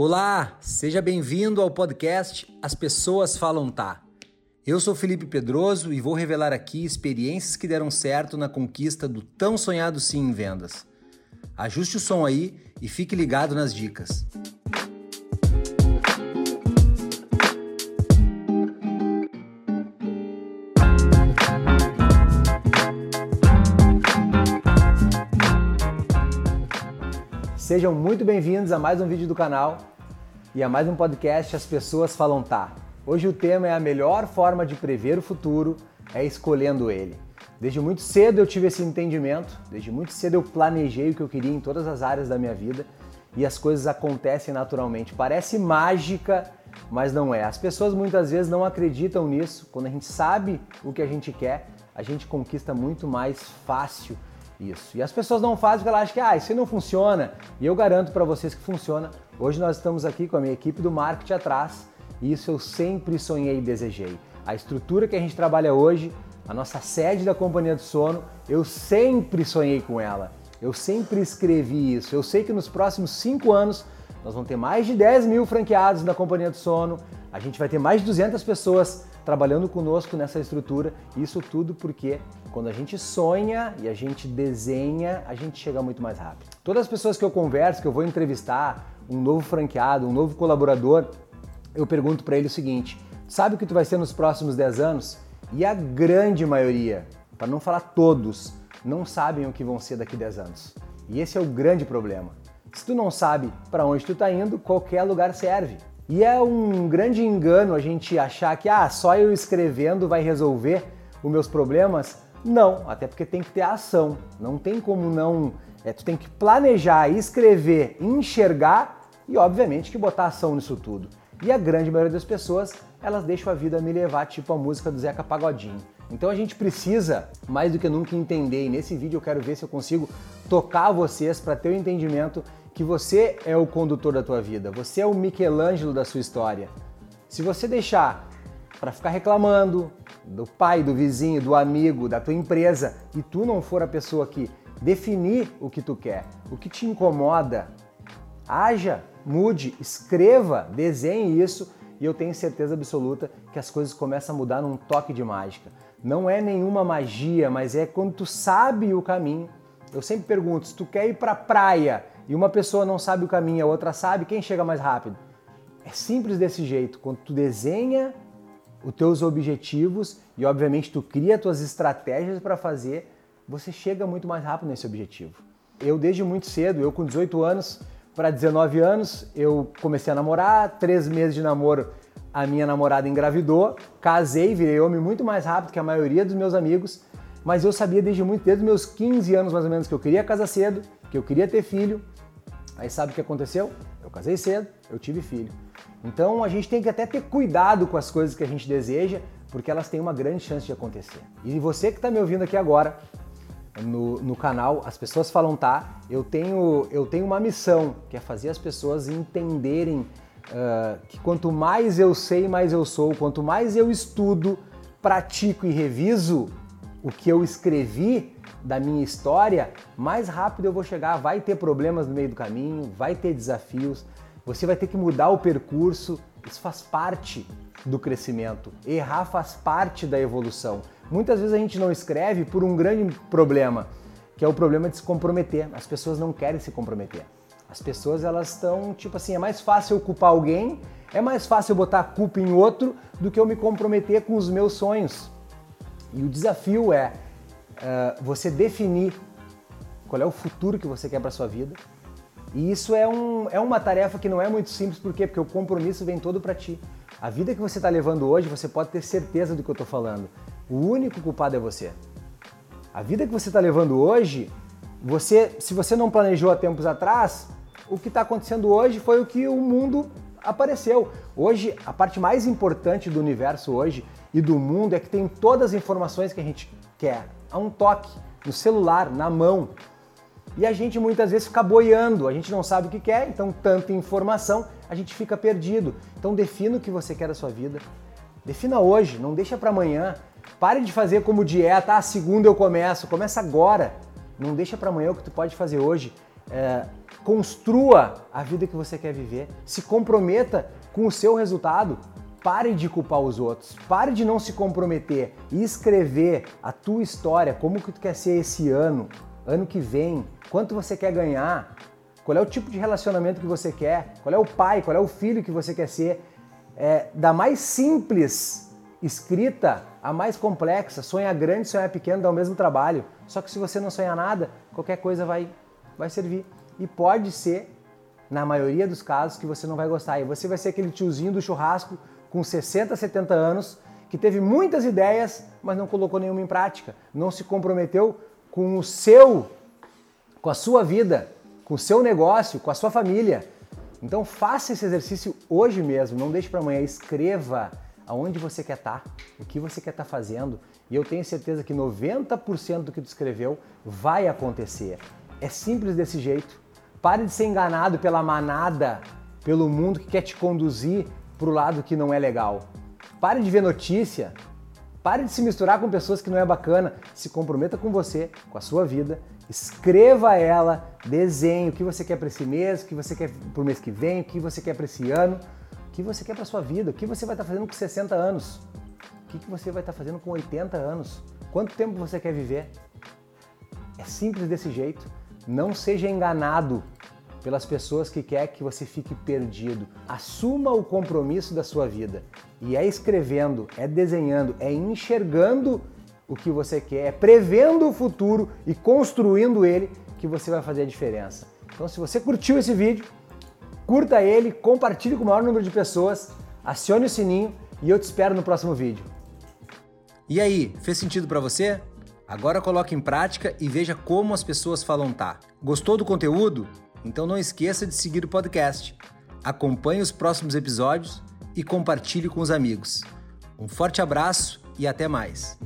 Olá, seja bem-vindo ao podcast As Pessoas Falam Tá. Eu sou Felipe Pedroso e vou revelar aqui experiências que deram certo na conquista do tão sonhado sim em vendas. Ajuste o som aí e fique ligado nas dicas. Sejam muito bem-vindos a mais um vídeo do canal e a mais um podcast As Pessoas Falam Tá. Hoje o tema é a melhor forma de prever o futuro é escolhendo ele. Desde muito cedo eu tive esse entendimento, desde muito cedo eu planejei o que eu queria em todas as áreas da minha vida e as coisas acontecem naturalmente. Parece mágica, mas não é. As pessoas muitas vezes não acreditam nisso. Quando a gente sabe o que a gente quer, a gente conquista muito mais fácil isso. E as pessoas não fazem porque elas acham que ah, isso não funciona. E eu garanto para vocês que funciona. Hoje nós estamos aqui com a minha equipe do marketing atrás e isso eu sempre sonhei e desejei. A estrutura que a gente trabalha hoje, a nossa sede da Companhia do Sono, eu sempre sonhei com ela. Eu sempre escrevi isso. Eu sei que nos próximos cinco anos nós vamos ter mais de 10 mil franqueados na Companhia do Sono, a gente vai ter mais de 200 pessoas trabalhando conosco nessa estrutura. Isso tudo porque quando a gente sonha e a gente desenha, a gente chega muito mais rápido. Todas as pessoas que eu converso, que eu vou entrevistar, um novo franqueado, um novo colaborador, eu pergunto para ele o seguinte: sabe o que tu vai ser nos próximos 10 anos? E a grande maioria, para não falar todos, não sabem o que vão ser daqui 10 anos. E esse é o grande problema. Se tu não sabe para onde tu está indo, qualquer lugar serve. E é um grande engano a gente achar que ah, só eu escrevendo vai resolver os meus problemas. Não, até porque tem que ter ação. Não tem como não. É, tu tem que planejar, escrever, enxergar e, obviamente, que botar ação nisso tudo. E a grande maioria das pessoas, elas deixam a vida me levar, tipo a música do Zeca Pagodinho. Então a gente precisa, mais do que nunca, entender. E nesse vídeo eu quero ver se eu consigo tocar vocês para ter o entendimento que você é o condutor da tua vida, você é o Michelangelo da sua história. Se você deixar para ficar reclamando do pai, do vizinho, do amigo, da tua empresa e tu não for a pessoa que definir o que tu quer, o que te incomoda, haja, mude, escreva, desenhe isso e eu tenho certeza absoluta que as coisas começam a mudar num toque de mágica. Não é nenhuma magia, mas é quando tu sabe o caminho. Eu sempre pergunto, se tu quer ir para a praia e uma pessoa não sabe o caminho, a outra sabe, quem chega mais rápido? É simples desse jeito. Quando tu desenha os teus objetivos e obviamente tu cria tuas estratégias para fazer, você chega muito mais rápido nesse objetivo. Eu desde muito cedo, eu com 18 anos para 19 anos, eu comecei a namorar, três meses de namoro a minha namorada engravidou, casei, virei homem muito mais rápido que a maioria dos meus amigos, mas eu sabia desde muito, desde meus 15 anos mais ou menos, que eu queria casar cedo, que eu queria ter filho, Aí sabe o que aconteceu? Eu casei cedo, eu tive filho. Então a gente tem que até ter cuidado com as coisas que a gente deseja, porque elas têm uma grande chance de acontecer. E você que está me ouvindo aqui agora, no, no, canal As Pessoas Falam Tá, eu tenho, eu tenho uma missão, que é fazer as pessoas entenderem uh, que quanto mais eu sei, mais eu sou, quanto mais eu estudo, pratico e reviso o que eu escrevi, da minha história, mais rápido eu vou chegar. Vai ter problemas no meio do caminho, vai ter desafios, você vai ter que mudar o percurso. Isso faz parte do crescimento. Errar faz parte da evolução. Muitas vezes a gente não escreve por um grande problema, que é o problema de se comprometer. As pessoas não querem se comprometer. As pessoas elas estão tipo assim, é mais fácil culpar alguém, é mais fácil botar a culpa em outro do que eu me comprometer com os meus sonhos. E o desafio é uh, você definir qual é o futuro que você quer para sua vida. E isso é, um, é uma tarefa que não é muito simples, por quê? Porque o compromisso vem todo para ti. A vida que você está levando hoje, você pode ter certeza do que eu estou falando. O único culpado é você. A vida que você está levando hoje, você, se você não planejou há tempos atrás, o que está acontecendo hoje foi o que o mundo apareceu. Hoje, a parte mais importante do universo hoje e do mundo é que tem todas as informações que a gente quer a um toque, no celular, na mão. E a gente muitas vezes fica boiando, a gente não sabe o que quer, então tanta informação, a gente fica perdido. Então defina o que você quer da sua vida. Defina hoje, não deixa para amanhã. Pare de fazer como dieta, ah, segunda eu começo, começa agora. Não deixa para amanhã o que tu pode fazer hoje. é, construa a vida que você quer viver, se comprometa com o seu resultado. Pare de culpar os outros, pare de não se comprometer e escrever a tua história, como que tu quer ser esse ano, ano que vem, quanto você quer ganhar, qual é o tipo de relacionamento que você quer, qual é o pai, qual é o filho que você quer ser. É, da mais simples escrita a mais complexa, sonhar grande, sonhar pequeno dá o mesmo trabalho. Só que se você não sonhar nada, qualquer coisa vai, vai servir. E pode ser, na maioria dos casos, que você não vai gostar. E você vai ser aquele tiozinho do churrasco com 60, 70 anos que teve muitas ideias, mas não colocou nenhuma em prática, não se comprometeu com o seu, com a sua vida, com o seu negócio, com a sua família. Então faça esse exercício hoje mesmo, não deixe para amanhã, escreva aonde você quer estar, tá, o que você quer estar tá fazendo, e eu tenho certeza que 90% do que tu escreveu vai acontecer. É simples desse jeito. Pare de ser enganado pela manada, pelo mundo que quer te conduzir para o lado que não é legal. Pare de ver notícia, pare de se misturar com pessoas que não é bacana, se comprometa com você, com a sua vida. Escreva ela, desenhe o que você quer para esse mês, o que você quer para o mês que vem, o que você quer para esse ano, o que você quer para sua vida, o que você vai estar tá fazendo com 60 anos, o que você vai estar tá fazendo com 80 anos, quanto tempo você quer viver. É simples desse jeito. Não seja enganado pelas pessoas que quer que você fique perdido. Assuma o compromisso da sua vida. E é escrevendo, é desenhando, é enxergando o que você quer, é prevendo o futuro e construindo ele que você vai fazer a diferença. Então, se você curtiu esse vídeo, curta ele, compartilhe com o maior número de pessoas, acione o sininho e eu te espero no próximo vídeo. E aí, fez sentido para você? Agora coloque em prática e veja como as pessoas falam tá. Gostou do conteúdo? Então não esqueça de seguir o podcast. Acompanhe os próximos episódios e compartilhe com os amigos. Um forte abraço e até mais.